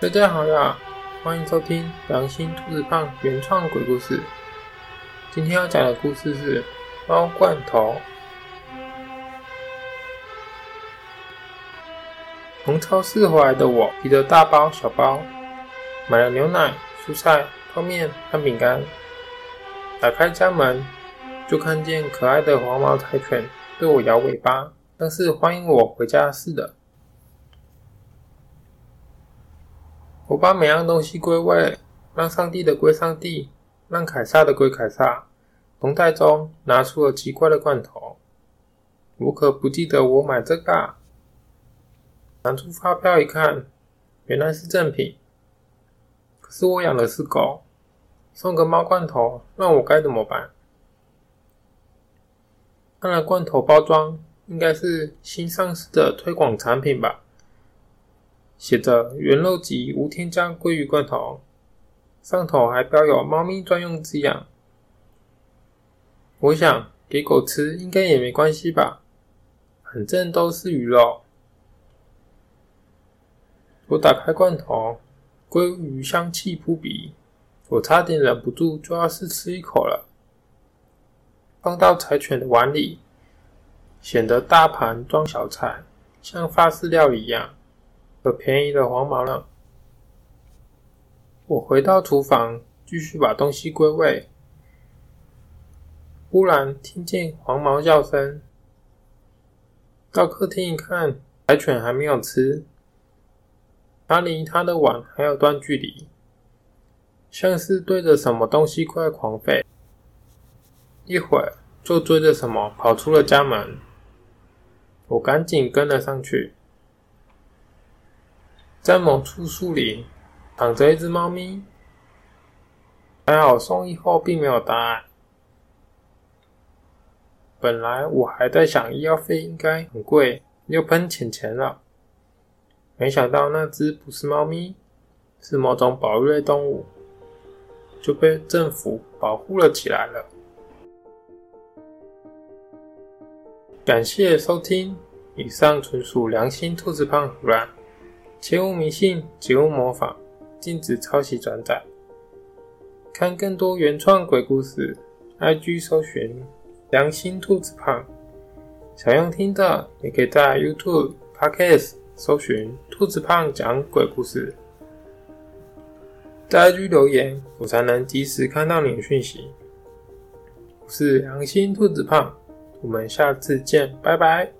大家好呀，欢迎收听良心兔子胖原创鬼故事。今天要讲的故事是猫罐头。从超市回来的我，提着大包小包，买了牛奶、蔬菜、泡面和饼干。打开家门，就看见可爱的黄毛柴犬对我摇尾巴，像是欢迎我回家似的。我把每样东西归位，让上帝的归上帝，让凯撒的归凯撒。从袋中拿出了奇怪的罐头，我可不记得我买这个啊。拿出发票一看，原来是正品。可是我养的是狗，送个猫罐头，让我该怎么办？看来罐头包装应该是新上市的推广产品吧。写着“原肉级无添加鲑鱼罐头”，上头还标有猫咪专用字样。我想给狗吃应该也没关系吧，反正都是鱼肉。我打开罐头，鲑鱼香气扑鼻，我差点忍不住就要试吃一口了。放到柴犬的碗里，显得大盘装小菜，像法式料理一样。可便宜的黄毛了。我回到厨房，继续把东西归位。忽然听见黄毛叫声，到客厅一看，柴犬还没有吃，它离它的碗还有段距离，像是对着什么东西快狂吠。一会儿就追着什么跑出了家门，我赶紧跟了上去。在某处树林躺着一只猫咪，还好送医后并没有大碍。本来我还在想医药费应该很贵，又喷钱钱了，没想到那只不是猫咪，是某种保育类动物，就被政府保护了起来了。感谢收听，以上纯属良心兔子胖胡乱。切勿迷信，切勿模仿，禁止抄袭转载。看更多原创鬼故事，IG 搜寻良心兔子胖。想用听的，也可以在 YouTube、Podcast 搜寻兔子胖讲鬼故事。在 IG 留言，我才能及时看到你的讯息。我是良心兔子胖，我们下次见，拜拜。